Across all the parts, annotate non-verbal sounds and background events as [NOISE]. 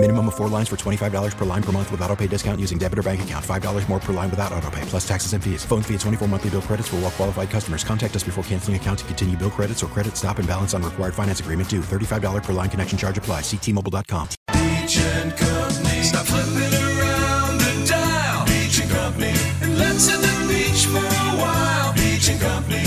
Minimum of four lines for $25 per line per month with auto pay discount using debit or bank account. $5 more per line without auto pay, plus taxes and fees. Phone fee at 24 monthly bill credits for all well qualified customers. Contact us before canceling account to continue bill credits or credit stop and balance on required finance agreement due. $35 per line connection charge apply. Ctmobile.com. Beach and Company. Stop flipping around the dial. Beach and Company. And let's hit the beach for a while. Beach and Company.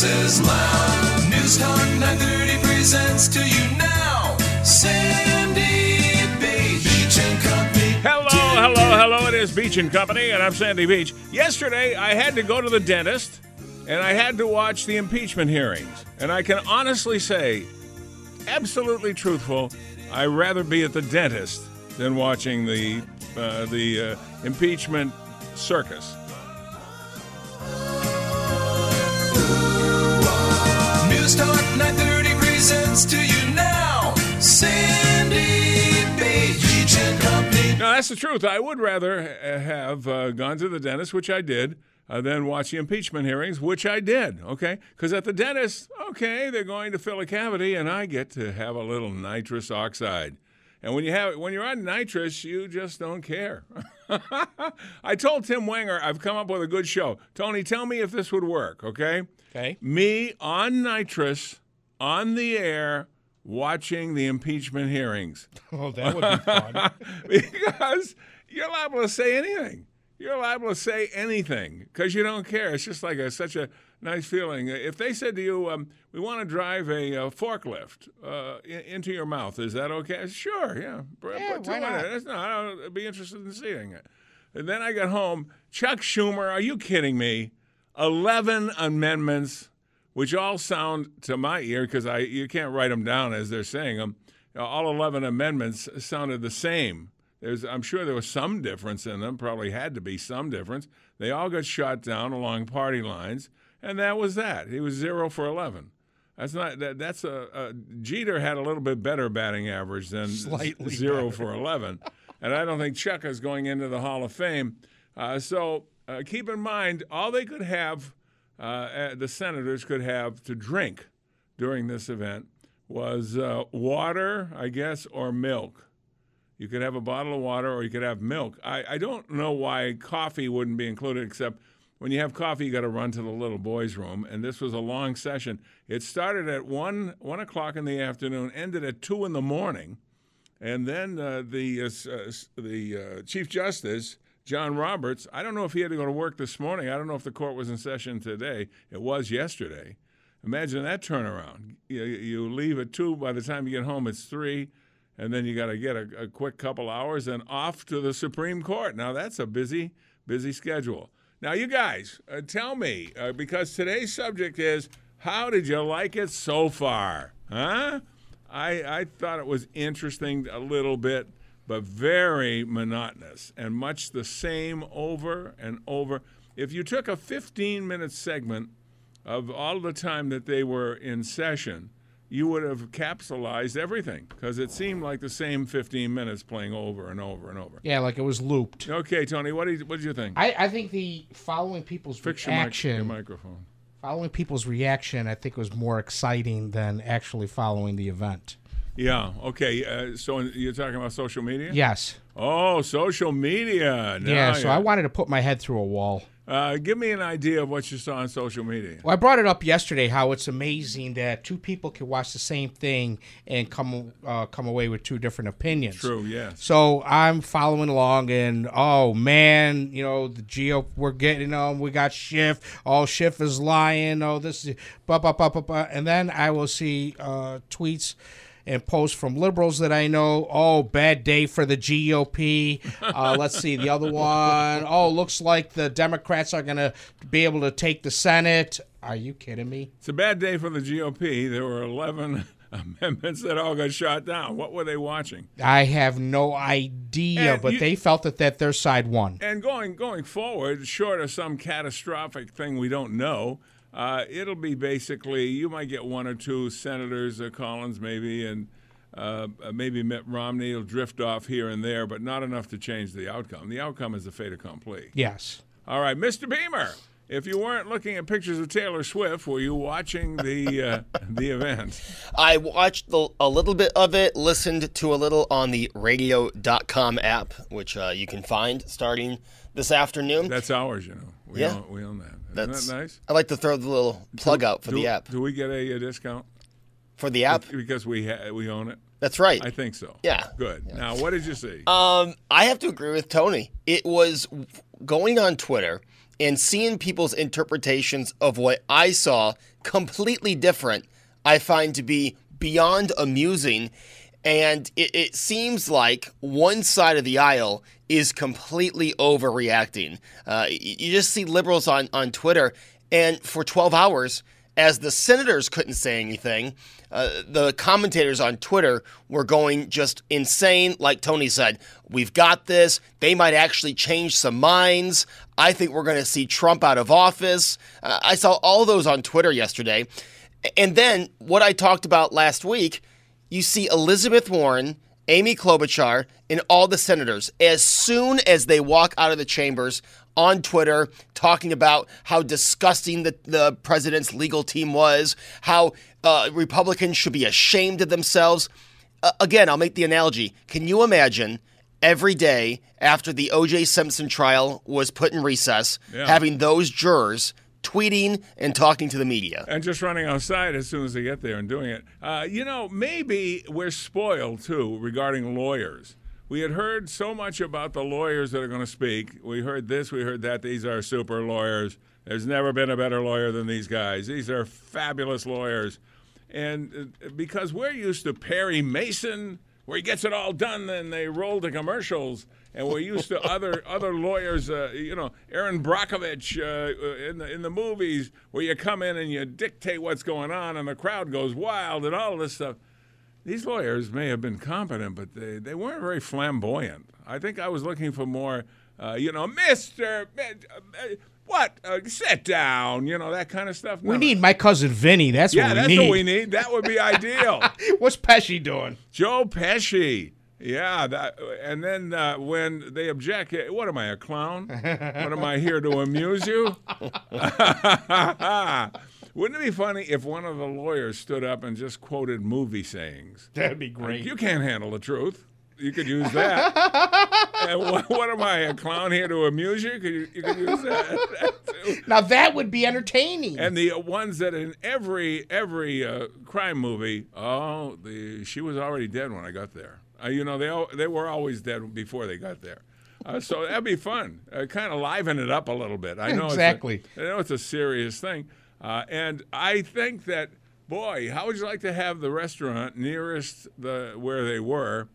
Twice as loud. News Talk 930 presents to you now. Sandy Beach. Beach and Company. Hello, hello, hello. It is Beach and Company, and I'm Sandy Beach. Yesterday, I had to go to the dentist, and I had to watch the impeachment hearings. And I can honestly say, absolutely truthful, I'd rather be at the dentist than watching the uh, the uh, impeachment circus. News Talk 930 presents to you now. Sandy Beach. And Company. No, that's the truth. I would rather have uh, gone to the dentist, which I did, uh, than watch the impeachment hearings, which I did. Okay, because at the dentist, okay, they're going to fill a cavity, and I get to have a little nitrous oxide. And when you have when you're on nitrous, you just don't care. [LAUGHS] I told Tim Wenger I've come up with a good show. Tony, tell me if this would work. Okay. Okay. Me on nitrous, on the air, watching the impeachment hearings. [LAUGHS] Oh, that would be fun. [LAUGHS] because you're liable to say anything. You're liable to say anything because you don't care. It's just like a, such a nice feeling. If they said to you, um, "We want to drive a uh, forklift uh, in, into your mouth," is that okay? Sure, yeah. Yeah, two why not? That's not, I'd be interested in seeing it. And then I got home. Chuck Schumer, are you kidding me? Eleven amendments, which all sound to my ear because I you can't write them down as they're saying them. All eleven amendments sounded the same. There's, I'm sure there was some difference in them. Probably had to be some difference. They all got shot down along party lines, and that was that. He was zero for eleven. That's not that. That's a, a Jeter had a little bit better batting average than Slightly zero better. for eleven, and I don't think Chuck is going into the Hall of Fame. Uh, so uh, keep in mind, all they could have, uh, uh, the senators could have to drink during this event was uh, water, I guess, or milk. You could have a bottle of water or you could have milk. I, I don't know why coffee wouldn't be included, except when you have coffee, you got to run to the little boys' room. And this was a long session. It started at one one o'clock in the afternoon, ended at two in the morning, and then uh, the uh, uh, the uh, chief justice John Roberts. I don't know if he had to go to work this morning. I don't know if the court was in session today. It was yesterday. Imagine that turnaround. You, you leave at two. By the time you get home, it's three and then you got to get a, a quick couple hours and off to the Supreme Court. Now that's a busy, busy schedule. Now you guys, uh, tell me uh, because today's subject is how did you like it so far? Huh? I I thought it was interesting a little bit, but very monotonous and much the same over and over. If you took a 15-minute segment of all the time that they were in session, you would have capsulized everything because it seemed like the same 15 minutes playing over and over and over. yeah, like it was looped. Okay, Tony, what did, what did you think? I, I think the following people's Fix your, mic- reaction, your microphone. following people's reaction, I think was more exciting than actually following the event. Yeah, okay. Uh, so you're talking about social media? Yes. Oh, social media. Yeah. So I wanted to put my head through a wall. Uh, give me an idea of what you saw on social media. Well, I brought it up yesterday how it's amazing that two people can watch the same thing and come uh, come away with two different opinions. True, yes. So I'm following along, and oh man, you know the Geo, we're getting um, we got Schiff. Oh, Schiff is lying. Oh, this is blah blah blah blah blah. And then I will see uh, tweets and posts from liberals that I know. Oh, bad day for the GOP. Uh, let's see the other one. Oh, looks like the Democrats are gonna be able to take the Senate. Are you kidding me? It's a bad day for the GOP. There were 11 [LAUGHS] amendments that all got shot down. What were they watching? I have no idea, And but you- they felt that, that their side won. And going going forward, short of some catastrophic thing we don't know, uh, it'll be basically you might get one or two senators, uh, Collins maybe, and uh, uh, maybe Mitt Romney will drift off here and there, but not enough to change the outcome. The outcome is a fait accompli. Yes. All right, Mr. Beamer. If you weren't looking at pictures of Taylor Swift, were you watching the uh, [LAUGHS] the event? I watched the, a little bit of it, listened to a little on the radio.com app, which uh, you can find starting this afternoon. That's ours, you know. We Yeah. own, we own that. Isn't That's that nice? I like to throw the little plug out for do, the app. Do we get a, a discount For the app? because we ha- we own it? That's right. I think so. Yeah. Good. Now, what did you see? Um, I have to agree with Tony. It was going on Twitter and seeing people's interpretations of what I saw completely different. I find to be beyond amusing, and it, it seems like one side of the aisle is completely overreacting. Uh, you just see liberals on on Twitter, and for 12 hours as the senators couldn't say anything, uh, the commentators on Twitter were going just insane. Like Tony said, we've got this. They might actually change some minds. I think we're going to see Trump out of office. Uh, I saw all those on Twitter yesterday. And then what I talked about last week, you see Elizabeth Warren, Amy Klobuchar, and all the senators, as soon as they walk out of the chambers on Twitter, talking about how disgusting the, the president's legal team was, how uh, Republicans should be ashamed of themselves. Uh, again, I'll make the analogy. Can you imagine every day after the O.J. Simpson trial was put in recess, Yeah. having those jurors tweeting and talking to the media? and just running outside as soon as they get there and doing it. Uh, you know, maybe we're spoiled too regarding lawyers. We had heard so much about the lawyers that are going to speak. We heard this, we heard that. These are super lawyers. There's never been a better lawyer than these guys. These are fabulous lawyers. And uh, because we're used to Perry Mason, where he gets it all done, and they roll the commercials. And we're used to [LAUGHS] other other lawyers, uh, you know, Erin Brockovich uh, in the in the movies, where you come in and you dictate what's going on, and the crowd goes wild, and all this stuff. These lawyers may have been competent, but they, they weren't very flamboyant. I think I was looking for more, uh, you know, Mister, uh, what? Uh, sit down, you know, that kind of stuff. We need my cousin Vinny. That's yeah, what we that's need. what we need. That would be [LAUGHS] ideal. What's Pesci doing? Joe Pesci. Yeah, that, and then uh, when they object, eh, what am I, a clown? what am I here to amuse you? [LAUGHS] [LAUGHS] Wouldn't it be funny if one of the lawyers stood up and just quoted movie sayings? That'd be Like, great. you can't handle the truth. You could use that. [LAUGHS] and what, what am I, a clown here to amuse you? Could you, you could use that, that too. Now that would be entertaining. And the ones that in every every uh, crime movie, oh, the she was already dead when I got there. Uh, you know, they al- they were always dead before they got there. Uh, so that'd be fun. Uh, kind of liven it up a little bit. I know Exactly. It's a, I know it's a serious thing, uh, and I think that boy, how would you like to have the restaurant nearest the where they were?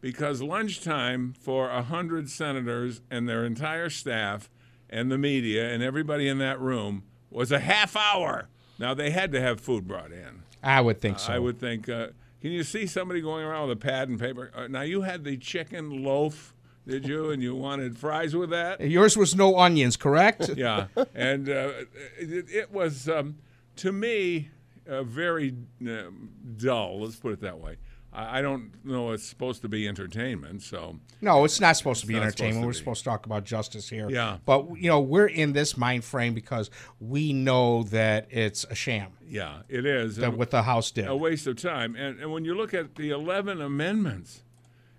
Because lunchtime for a hundred senators and their entire staff and the media and everybody in that room was a half hour. Now they had to have food brought in. I would think so. I would think. Uh, can you see somebody going around with a pad and paper? Uh, now you had the chicken loaf, did you? And you wanted fries with that? Yours was no onions, correct? [LAUGHS] Yeah, and uh, it, it was um, to me uh, very um, dull. Let's put it that way. I, I don't know. It's supposed to be entertainment, so No, it's not supposed to be entertainment. supposed to we're be. supposed to talk about justice here. Yeah. But you know, we're in this mind frame because we know that it's a sham yeah, it is. that what the House did. a waste of time. And, and when you look at the 11 amendments,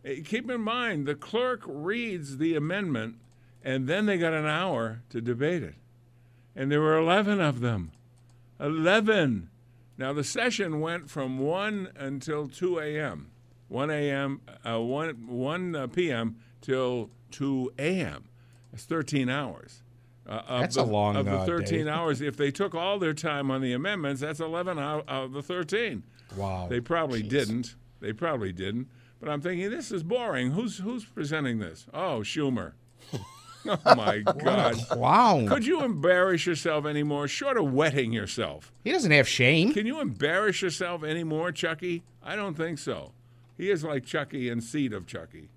keep in mind the clerk reads the amendment and then they got an hour to debate it. And there were 11 of them. 11. Now the session went from 1 until 2 a.m. 1 a.m., uh, 1, 1 uh, p.m. till 2 a.m. That's 13 hours. Uh, of That's the, a long, Of the uh, 13 day. hours, if they took all their time on the amendments, that's 11 out of the 13. Wow. They probably didn't. They probably didn't. But I'm thinking this is boring. Who's who's presenting this? Oh, Schumer. [LAUGHS] Oh my God! Wow! Could you embarrass yourself anymore, short of wetting yourself? He doesn't have shame. Can you embarrass yourself anymore, Chucky? I don't think so. He is like Chucky in seed of Chucky.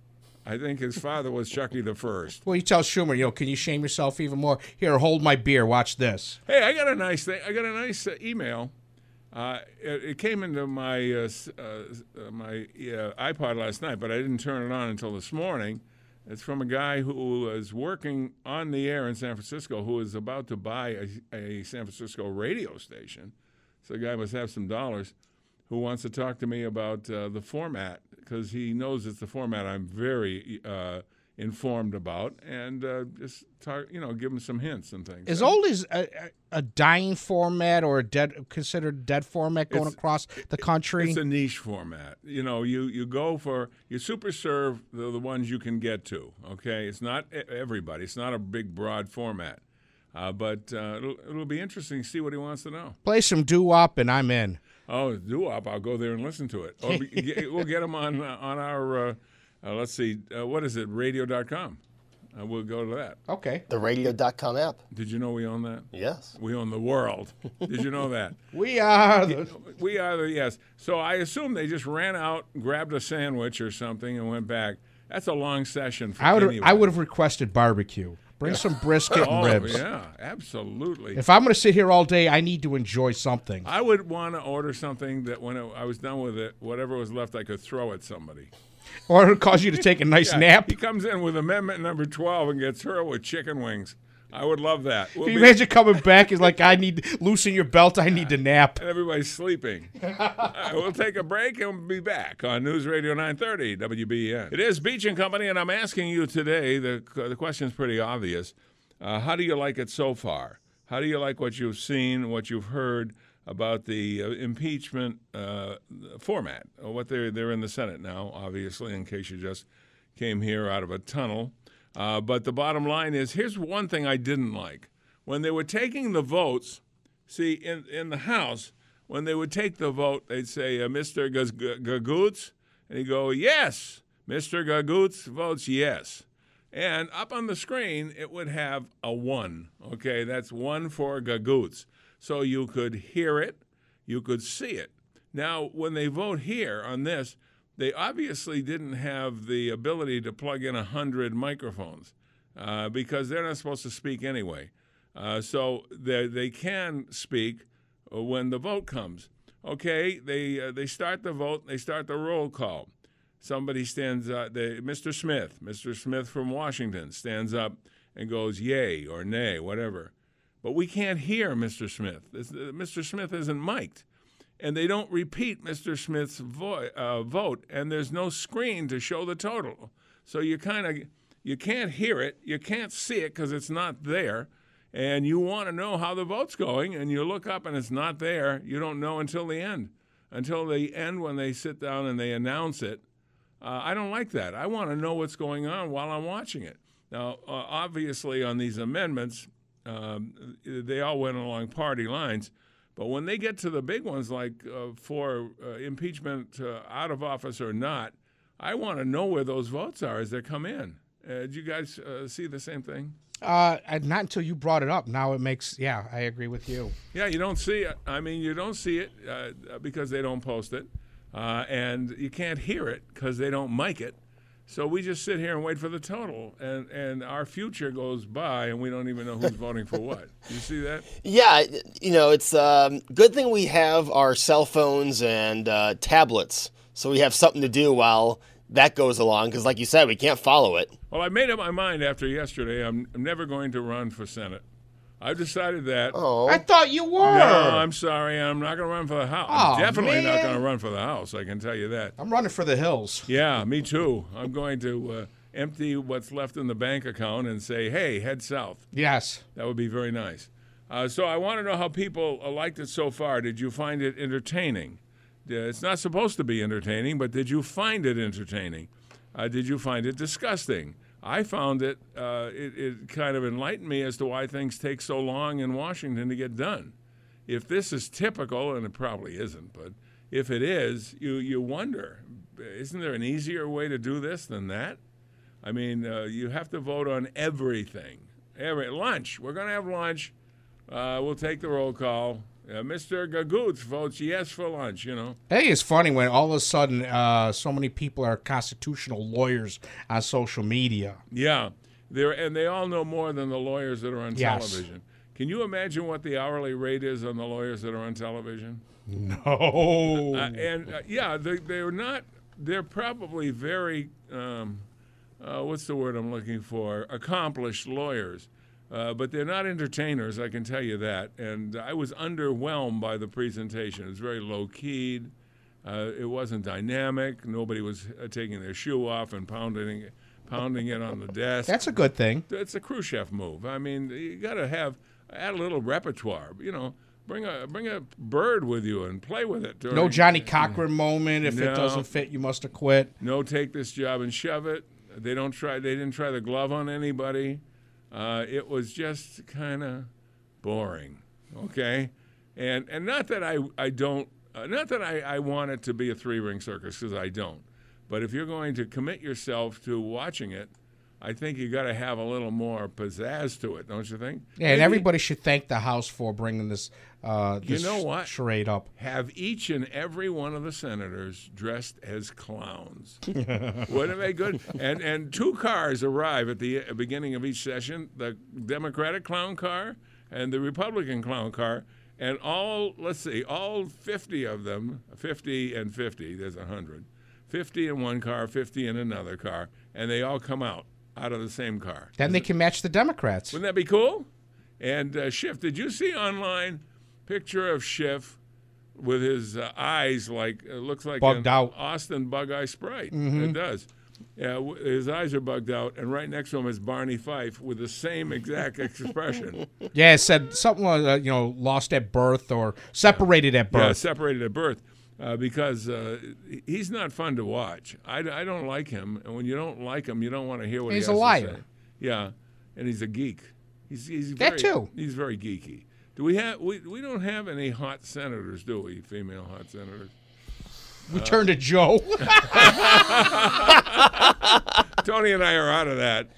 I think his father was Chucky the first. Well, you tell Schumer, you know, can you shame yourself even more? Here, hold my beer. Watch this. Hey, I got a nice thing. I got a nice uh, email. Uh, it, it came into my uh, uh, uh, my uh, iPod last night, but I didn't turn it on until this morning. It's from a guy who is working on the air in San Francisco, who is about to buy a, a San Francisco radio station. So the guy must have some dollars. Who wants to talk to me about uh, the format because he knows it's the format I'm very informed about, and uh, just talk, you know, give him some hints and things. Is old oldies a, a, dying format or a dead considered dead format going It's- across the country? It's a niche format. You know, you, you go for you super serve the, the ones you can get to. Okay, it's not everybody. It's not a big broad format, uh, but uh, it'll, it'll be interesting to see what he wants to know. Play some doo wop and I'm in. Oh, doo wop! I'll go there and listen to it. Or [LAUGHS] we'll get him on uh, on our uh, let's see, uh, what is it? Radio.com. Uh, we'll go to that. Okay. The radio.com app. Did you know we own that? Yes. We own the world. Did you know that? [LAUGHS] We are the. We are the yes. So I assume they just ran out, grabbed a sandwich or something, and went back. That's a long session for I would anybody. I would have requested barbecue. Bring some brisket Oh and ribs. yeah, absolutely. If I'm going to sit here all day, I need to enjoy something. I would want to order something that when I was done with it, whatever was left, I could throw at somebody. Or it'll cause you to take a nice [LAUGHS] Yeah, nap. He comes in with amendment number twelve and gets hurled with chicken wings. I would love that. We'll Can you be- imagine coming back? He's like, I need loosen your belt. I need to nap. and everybody's sleeping. [LAUGHS] Uh, we'll take a break and we'll be back on News Radio 930 WBEN. It is Beach and Company, and I'm asking you today. The the question's pretty obvious. Uh, how do you like it so far? How do you like what you've seen, what you've heard about the uh, impeachment uh, format? What they're they're in the Senate now, obviously. In case you just came here out of a tunnel. Uh, but the bottom line is, here's one thing I didn't like when they were taking the votes. See, in, in the House, when they would take the vote, they'd say, Mr. Gaz- G- Gagoots, and he'd go, yes. Mr. Gagoots votes yes. And up on the screen, it would have a one. Okay, that's one for Gagoots. So you could hear it, you could see it. Now, when they vote here on this, they obviously didn't have the ability to plug in 100 microphones uh, because they're not supposed to speak anyway. Uh, so they, they can speak uh, when the vote comes. Okay, they, uh, they start the vote, they start the roll call. Somebody stands up, Mr. Smith, Mr. Smith from Washington stands up and goes, yay or nay, whatever. But we can't hear Mr. Smith. Uh, Mr. Smith isn't mic'd and they don't repeat Mr. Smith's vo- uh, vote, and there's no screen to show the total. So you kind of you can't hear it, you can't see it because it's not there, and you want to know how the vote's going, and you look up and it's not there. You don't know until the end, until the end when they sit down and they announce it. Uh, I don't like that. I want to know what's going on while I'm watching it. Now, uh, obviously, on these amendments, um, they all went along party lines. But when they get to the big ones, like uh, for uh, impeachment uh, out of office or not, I want to know where those votes are as they come in. Uh, did you guys uh, see the same thing? Uh, not until you brought it up. Now it makes. Yeah, I agree with you. Yeah, you don't see it. I mean, you don't see it uh, because they don't post it, uh, and you can't hear it because they don't mic it. So we just sit here and wait for the total, and, and our future goes by, and we don't even know who's voting for what. [LAUGHS] You see that? Yeah, you know, it's um, good thing we have our cell phones and uh, tablets, so we have something to do while that goes along. Because, like you said, we can't follow it. Well, I made up my mind after yesterday. I'm, I'm never going to run for Senate. I've decided that. Oh, I thought you were. No, I'm sorry. I'm not going to run for the House. I'm Oh, definitely not going to run for the House. I can tell you that. I'm running for the hills. Yeah, me too. I'm going to uh, empty what's left in the bank account and say, hey, head south. Yes. That would be very nice. Uh, so I want to know how people uh, liked it so far. Did you find it entertaining? Uh, It's not supposed to be entertaining, but did you find it entertaining? Uh, did you find it disgusting? I found it, uh, it, it kind of enlightened me as to why things take so long in Washington to get done. If this is typical, and it probably isn't, but if it is, you, you wonder, isn't there an easier way to do this than that? I mean, uh, you have to vote on everything. Every lunch. We're going to have lunch. Uh, we'll take the roll call. Uh, Mr. Gagoots votes yes for lunch. You know. Hey, it's funny when all of a sudden uh, so many people are constitutional lawyers on social media. Yeah, they're and they all know more than the lawyers that are on Yes. television. Can you imagine what the hourly rate is on the lawyers that are on television? No. Uh, and uh, yeah, they, they're not. They're probably very. Um, uh, what's the word I'm looking for? Accomplished lawyers, uh, but they're not entertainers. I can tell you that. And I was underwhelmed by the presentation. It was very low keyed. Uh, it wasn't dynamic. Nobody was uh, taking their shoe off and pounding, pounding it on the [LAUGHS] desk. That's a good thing. It's a Khrushchev move. I mean, you got to have add a little repertoire. You know, bring a bring a bird with you and play with it. No Johnnie Cochran moment. If it doesn't fit, you must have quit. no take this job and shove it. They don't try. They didn't try the glove on anybody. Uh, it was just kind of boring. Okay, and and not that I I don't uh, not that I, I want it to be a three ring circus because I don't. But if you're going to commit yourself to watching it, I think you got to have a little more pizzazz to it, don't you think? Yeah, and Maybe everybody should thank the House for bringing this. Uh, You know what? Charade up. have each and every one of the senators dressed as clowns. [LAUGHS] Wouldn't it be good? And and two cars arrive at the beginning of each session: the Democratic clown car and the Republican clown car. And all, let's see, all 50 of them, 50 and 50, there's 100, 50 in one car, 50 in another car, and they all come out out of the same car. Then they can match the Democrats. Wouldn't that be cool? And uh, Schiff, did you see online picture of Schiff with his uh, eyes like it looks like Bugged an out. Mm-hmm. Austin Bug Eye Sprite. It does. Yeah, w- his eyes are bugged out, and right next to him is Barney Fife with the same exact expression. [LAUGHS] Yeah, it said something like, uh, you know, lost at birth or separated at birth. Yeah, separated at birth. Uh, because uh, he's not fun to watch. I, I don't like him, and when you don't like him, you don't want to hear what He's he a has liar. to say. Yeah, and he's a geek. He's, he's That very, too. He's very geeky. Do we have? We, we don't have any hot senators, do we? Female hot senators. we turn to Joe. [LAUGHS] Tony and I are out of that.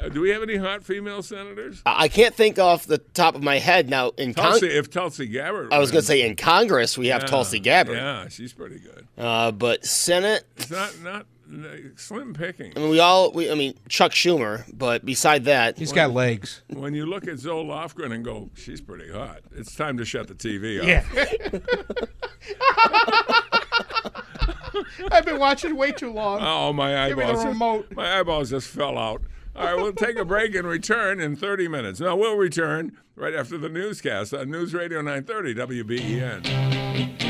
Uh, do we have any hot female senators? I can't think off the top of my head now. In Con- Tulsi, if Tulsi Gabbard. I was going to say in Congress we have Yeah, Tulsi Gabbard, Yeah, she's pretty good. uh, but Senate. It's not not slim picking. I mean, we all. We, I mean, Chuck Schumer, but beside that, He's got legs. When you look at Zoe Lofgren and go, she's pretty hot. It's time to shut the TV off. Yeah. [LAUGHS] I've been watching way too long. Oh, my eyeballs! Give me the eyeballs! remote. My eyeballs just fell out. All right, we'll take a break and return in 30 minutes. No, we'll return right after the newscast on News Radio 930 WBEN.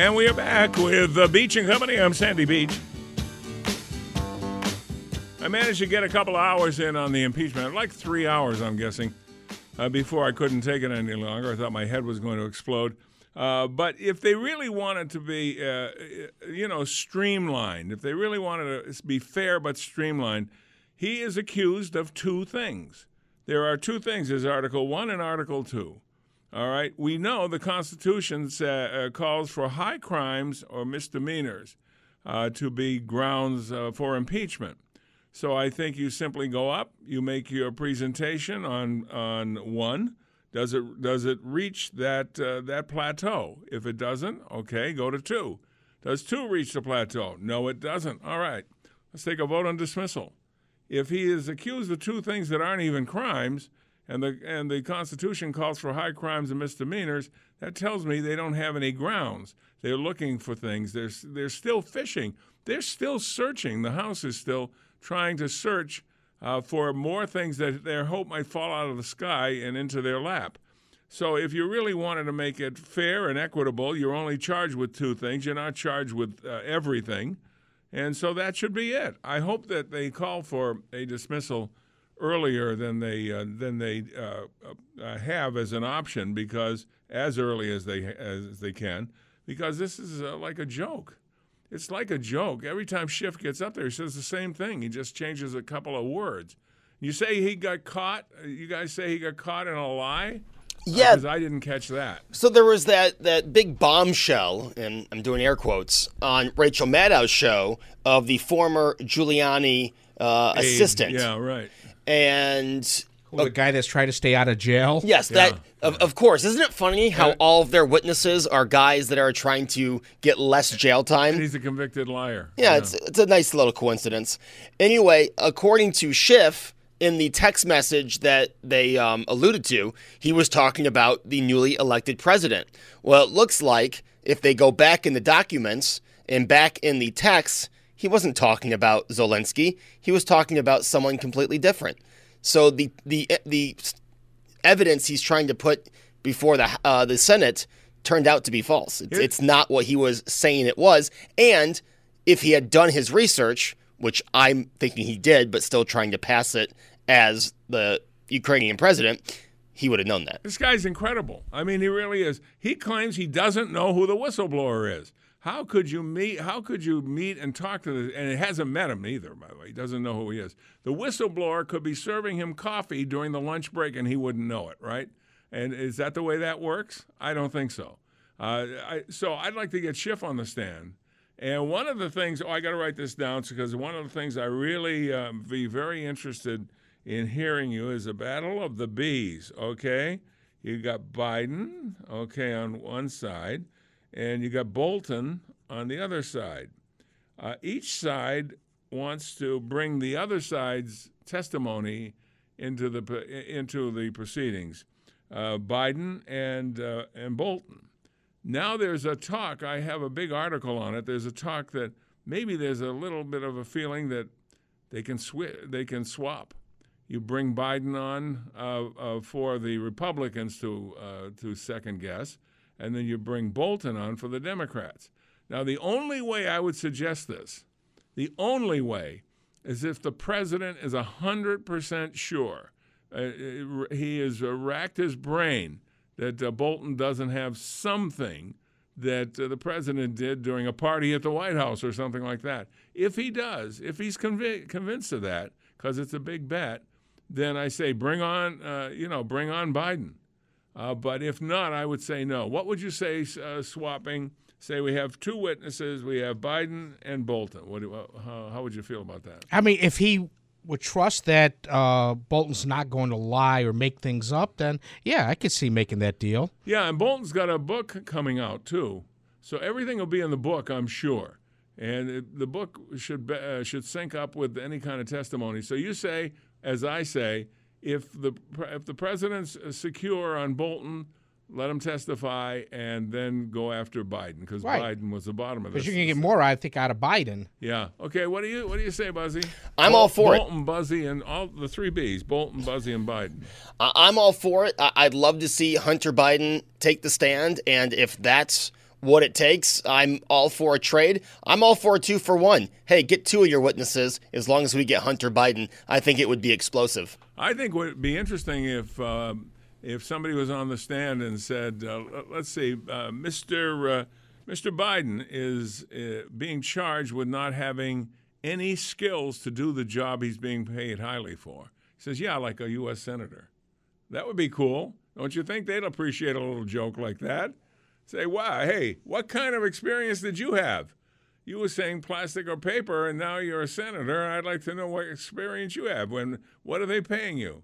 And we are back with the Beach and Company. I'm Sandy Beach. I managed to get a couple of hours in on the impeachment, like three hours, I'm guessing. uh, before I couldn't take it any longer. I thought my head was going to explode. Uh, but if they really wanted to be, uh, you know, streamlined, if they really wanted to be fair but streamlined, he is accused of two things. There are two things. There's Article 1 and Article 2. All right. We know the Constitution uh, calls for high crimes or misdemeanors uh, to be grounds uh, for impeachment. So I think you simply go up, you make your presentation on on one. Does it does it reach that uh, that plateau? If it doesn't, okay, go to two. Does two reach the plateau? No, it doesn't. All right. Let's take a vote on dismissal. If he is accused of two things that aren't even crimes, and the and the Constitution calls for high crimes and misdemeanors, that tells me they don't have any grounds. They're looking for things. They're they're still fishing. They're still searching. The House is still trying to search uh, for more things that their hope might fall out of the sky and into their lap. So if you really wanted to make it fair and equitable, you're only charged with two things. You're not charged with uh, everything. And so that should be it. I hope that they call for a dismissal earlier than they uh, than they uh, uh, have as an option because as early as they as they can because this is uh, like a joke. It's like a joke. Every time Schiff gets up there, he says the same thing. He just changes a couple of words. You say he got caught. You guys say he got caught in a lie. Yeah, because I didn't catch that. So there was that that big bombshell, and I'm doing air quotes on Rachel Maddow's show of the former Giuliani uh, assistant. Yeah, right. And Well, the guy that's trying to stay out of jail. Yes, that of, of course. Isn't it funny how all of their witnesses are guys that are trying to get less jail time? He's a convicted liar. Yeah, it's it's a nice little coincidence. Anyway, according to Schiff, in the text message that they um, alluded to, he was talking about the newly elected president. Well, it looks like if they go back in the documents and back in the text, he wasn't talking about Zelensky. He was talking about someone completely different. So the the the evidence he's trying to put before the uh, the Senate turned out to be false. It's, it's not what he was saying it was. And if he had done his research, which I'm thinking he did, but still trying to pass it as the Ukrainian president, he would have known that. This guy's incredible. I mean, he really is. He claims he doesn't know who the whistleblower is. How could you meet? How could you meet and talk to the? And it hasn't met him either, by the way. He doesn't know who he is. The whistleblower could be serving him coffee during the lunch break, and he wouldn't know it, right? And is that the way that works? I don't think so. Uh, I, so I'd like to get Schiff on the stand. And one of the things, oh, I got to write this down because one of the things I really uh, be very interested in hearing you is a battle of the bees. Okay, you got Biden, okay, on one side, and you got Bolton on the other side. Uh, each side wants to bring the other side's testimony into the into the proceedings. Uh, Biden and uh, and Bolton. Now there's a talk. I have a big article on it. There's a talk that maybe there's a little bit of a feeling that they can swi- they can swap. You bring Biden on uh, uh, for the Republicans to uh, to second guess, and then you bring Bolton on for the Democrats. Now the only way I would suggest this, the only way, is if the president is hundred percent sure. Uh, he has racked his brain that uh, Bolton doesn't have something that uh, the president did during a party at the White House or something like that. If he does, if he's convi- convinced of that, because it's a big bet, then I say bring on, uh, you know, bring on Biden. Uh, but if not, I would say no. What would you say uh, swapping? Say we have two witnesses. We have Biden and Bolton. What? Do, how, how would you feel about that? I mean, if he would trust that uh, Bolton's not going to lie or make things up, then yeah, I could see making that deal. Yeah, and Bolton's got a book coming out too, so everything will be in the book, I'm sure. And it, the book should be, uh, should sync up with any kind of testimony. So you say, as I say, if the if the president's uh, secure on Bolton, let him testify, and then go after Biden because Right. Biden was the bottom of this. Because you can get more, I think, out of Biden. Yeah. Okay. What do you What do you say, Buzzy? I'm all for it. Bolton, Buzzy, and all the three Bs: Bolton, Buzzy, and Biden. I- I'm all for it. I- I'd love to see Hunter Biden take the stand, and if that's what it takes, I'm all for a trade. I'm all for a two for one. Hey, get two of your witnesses as long as we get Hunter Biden. I think it would be explosive. I think what would be interesting if um, if somebody was on the stand and said, uh, let's see, uh, Mr. Uh, Mr. Biden is uh, being charged with not having any skills to do the job he's being paid highly for. He says, yeah, like a U.S. senator. That would be cool. Don't you think they'd appreciate a little joke like that? Say, wow, hey, what kind of experience did you have? You were saying plastic or paper, and now you're a senator. I'd like to know what experience you have. When what are they paying you?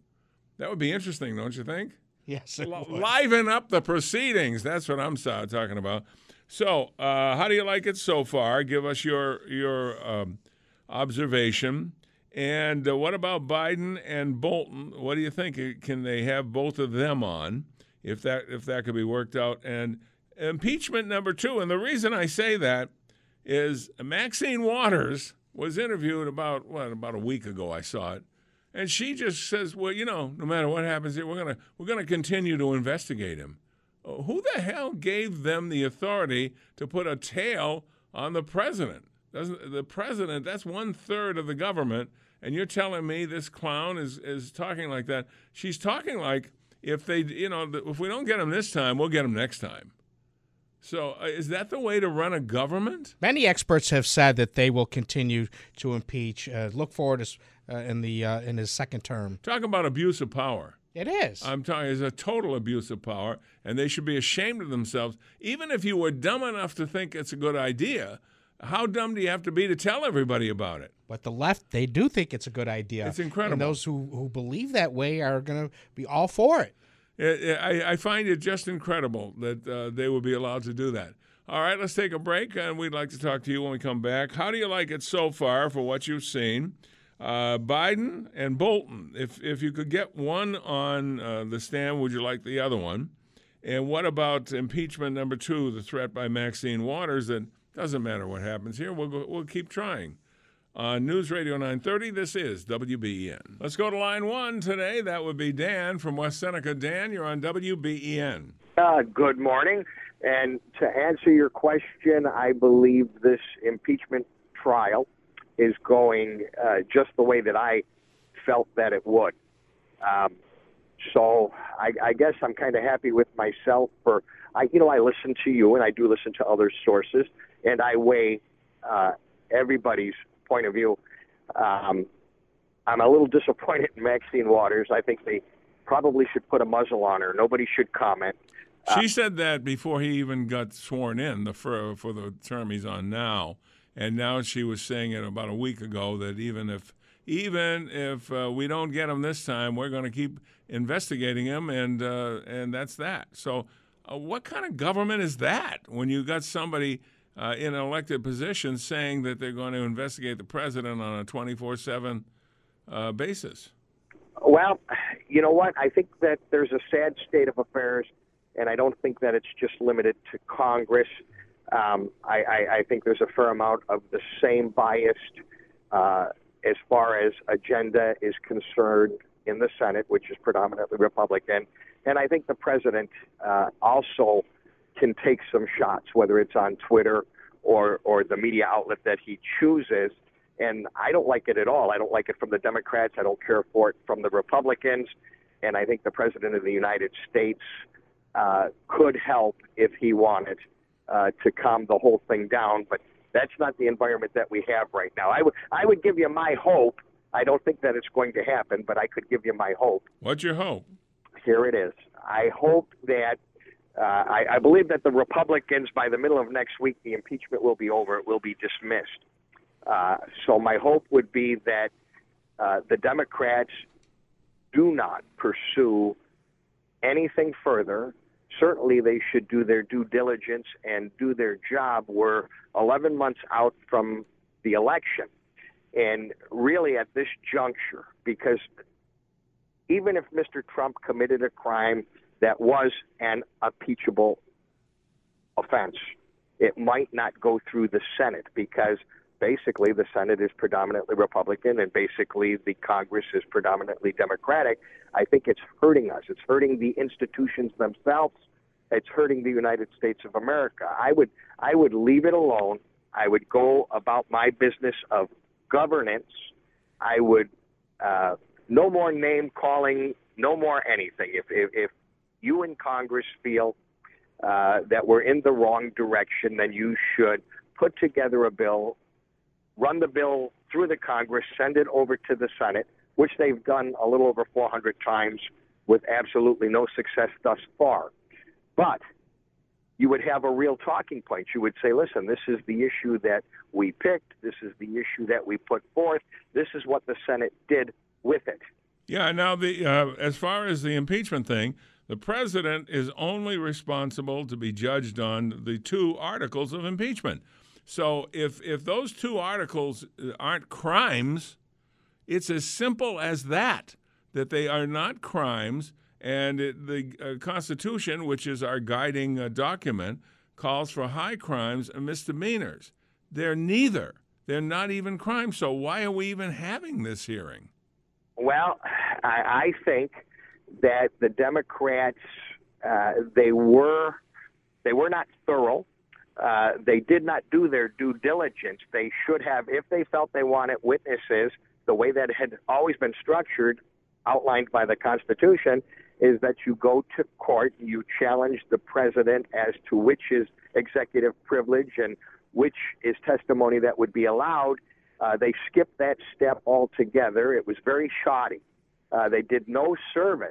That would be interesting, don't you think? [LAUGHS] Yes, would. Liven up the proceedings. That's what I'm so- talking about. So, uh, how do you like it so far? Give us your your um, observation. And uh, what about Biden and Bolton? What do you think? Uh, Can they have both of them on if that if that could be worked out? And impeachment number two. And the reason I say that is Maxine Waters was interviewed about what about a week ago. I saw it, and she just says, "Well, you know, no matter what happens here, we're gonna we're gonna continue to investigate him." Uh, Who the hell gave them the authority to put a tail on the president? Doesn't the president? That's one third of the government, and you're telling me this clown is is talking like that? She's talking like if they, you know, if we don't get him this time, we'll get him next time. So uh, is that the way to run a government? Many experts have said that they will continue to impeach. Uh, look forward to uh, in the uh, in his second term. Talk about abuse of power. It is. I'm telling you, it's a total abuse of power, and they should be ashamed of themselves. Even if you were dumb enough to think it's a good idea, how dumb do you have to be to tell everybody about it? But the left, they do think it's a good idea. It's incredible. And those who, who believe that way are going to be all for it. I, I- find it just incredible that uh, they would be allowed to do that. All right, let's take a break, and we'd like to talk to you when we come back. How do you like it so far for what you've seen? Uh, Biden and Bolton. If if you could get one on uh, the stand, would you like the other one? And what about impeachment number two, the threat by Maxine Waters? That doesn't matter what happens here. We'll go, we'll keep trying. On News Radio 930, this is WBEN. Let's go to line one today. That would be Dan from West Seneca. Dan, you're on WBEN. Uh, good morning. And to answer your question, I believe this impeachment trial is going uh, just the way that I felt that it would. Um, so I, I guess I'm kind of happy with myself for I, you know, I listen to you and I do listen to other sources and I weigh uh, everybody's point of view. Um, I'm a little disappointed in Maxine Waters. I think they probably should put a muzzle on her. Nobody should comment. She said that before he even got sworn in the for, for the term he's on now, and now she was saying it about a week ago that even if even if uh, we don't get him this time, we're going to keep investigating him, and uh, and that's that. So, uh, what kind of government is that when you got somebody uh, in an elected position saying that they're going to investigate the president on a twenty four seven uh, basis? Well, you know what? I think that there's a sad state of affairs, and I don't think that it's just limited to Congress. Um, I, I, I think there's a fair amount of the same biased uh, as far as agenda is concerned in the Senate, which is predominantly Republican. And I think the president uh, also can take some shots, whether it's on Twitter or, or the media outlet that he chooses. And I don't like it at all. I don't like it from the Democrats. I don't care for it from the Republicans. And I think the president of the United States uh, could help if he wanted uh, to calm the whole thing down. But that's not the environment that we have right now. I would I would give you my hope. I don't think that it's going to happen, but I could give you my hope. What's your hope? Here it is. I hope that uh, I, I believe that the Republicans, by the middle of next week, the impeachment will be over. It will be dismissed. Uh, so my hope would be that uh, the Democrats do not pursue anything further. Certainly, they should do their due diligence and do their job. We're 11 months out from the election. And really, at this juncture, because even if Mr. Trump committed a crime that was an impeachable offense, it might not go through the Senate because basically the Senate is predominantly Republican and basically the Congress is predominantly Democratic. I think it's hurting us. It's hurting the institutions themselves. It's hurting the United States of America. I would I would leave it alone. I would go about my business of governance. I would uh, no more name calling, no more anything. If, if if you in Congress feel uh, that we're in the wrong direction, then you should put together a bill, run the bill through the Congress, send it over to the Senate, which they've done a little over 400 times with absolutely no success thus far. But you would have a real talking point. You would say, listen, this is the issue that we picked. This is the issue that we put forth. This is what the Senate did with it. Yeah. Now, the uh, as far as the impeachment thing, the president is only responsible to be judged on the two articles of impeachment. So, if if those two articles uh, aren't crimes, it's as simple as that. That they are not crimes, and it, the uh, Constitution, which is our guiding uh, document, calls for high crimes and misdemeanors. They're neither. They're not even crimes. So why are we even having this hearing? Well, I, I think that the Democrats uh, they were they were not thorough. Uh, they did not do their due diligence. They should have, if they felt they wanted witnesses, the way that had always been structured, outlined by the Constitution, is that you go to court, you challenge the president as to which is executive privilege and which is testimony that would be allowed. Uh, they skipped that step altogether. It was very shoddy. Uh, they did no service.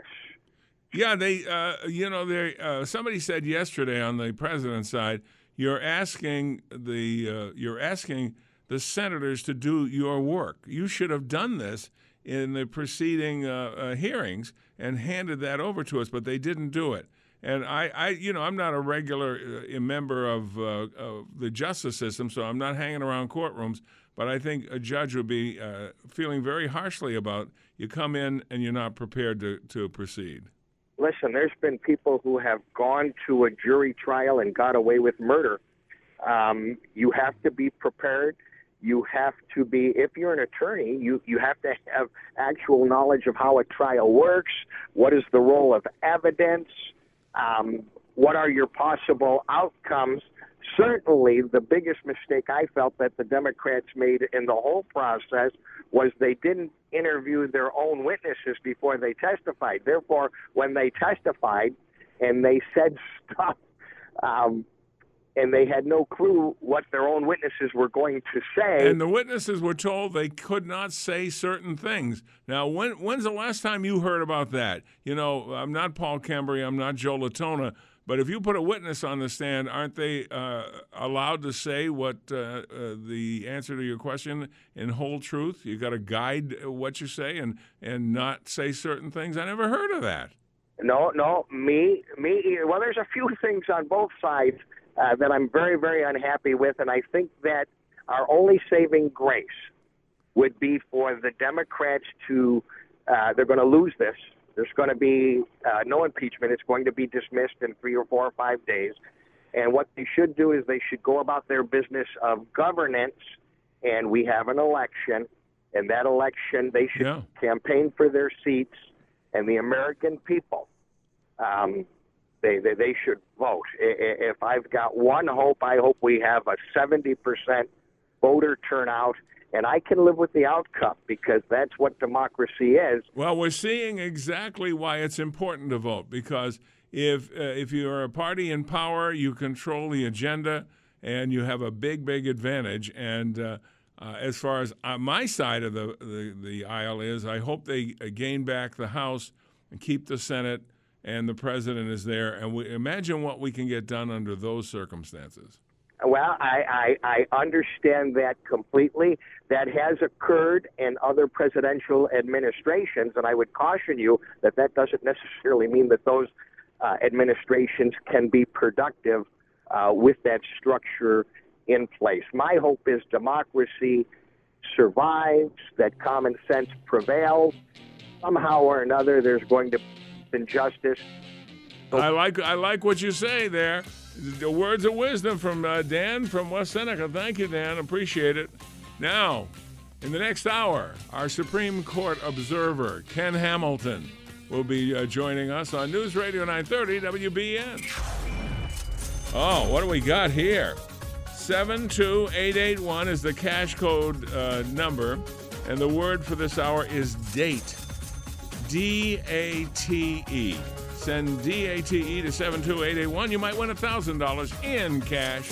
Yeah, they, uh, you know, they. Uh, somebody said yesterday on the president's side, you're asking the, uh, you're asking the senators to do your work. You should have done this in the preceding uh, uh, hearings and handed that over to us, but they didn't do it. And I, I you know, I'm not a regular member of, of the justice system, so I'm not hanging around courtrooms. But I think a judge would be uh, feeling very harshly about you come in and you're not prepared to, to proceed. Listen, there's been people who have gone to a jury trial and got away with murder. Um, you have to be prepared you have to be if you're an attorney you you have to have actual knowledge of how a trial works what is the role of evidence um, what are your possible outcomes certainly the biggest mistake i felt that the democrats made in the whole process was they didn't interview their own witnesses before they testified therefore when they testified and they said stuff um, and they had no clue what their own witnesses were going to say. And the witnesses were told they could not say certain things. Now, when when's the last time you heard about that? You know, I'm not Paul Cambria, I'm not Joe LaTona, but if you put a witness on the stand, aren't they uh, allowed to say what uh, uh, the answer to your question in whole truth? You've got to guide what you say and and not say certain things. I never heard of that. No, no, me, me. Well, there's a few [LAUGHS] things on both sides uh, that I'm very, very unhappy with. And I think that our only saving grace would be for the Democrats to, uh, they're going to lose this. There's going to be uh, no impeachment. It's going to be dismissed in three or four or five days. And what they should do is they should go about their business of governance, and we have an election. And that election, they should Yeah. campaign for their seats, and the American people um, they, they they should vote. If I've got one hope, I hope we have a 70% voter turnout, and I can live with the outcome because that's what democracy is. Well, we're seeing exactly why it's important to vote because if uh, if you're a party in power, you control the agenda and you have a big, big advantage. And uh, uh, as far as uh, my side of the, the the aisle is, I hope they uh, gain back the House and keep the Senate, and the president is there. And we imagine what we can get done under those circumstances. Well, I, I, I understand that completely. That has occurred in other presidential administrations, and I would caution you that that doesn't necessarily mean that those uh, administrations can be productive uh, with that structure in place. My hope is democracy survives, that common sense prevails. Somehow or another, there's going to be injustice. I like I like what you say there. The words of wisdom from uh, Dan from West Seneca. Thank you, Dan. Appreciate it. Now, in the next hour, our Supreme Court observer Ken Hamilton will be uh, joining us on News Radio 930 WBEN. Oh, what do we got here? 72881 is the cash code uh, number, and the word for this hour is date. D A T E. Send DATE E to 72881. You might win $1,000 in cash.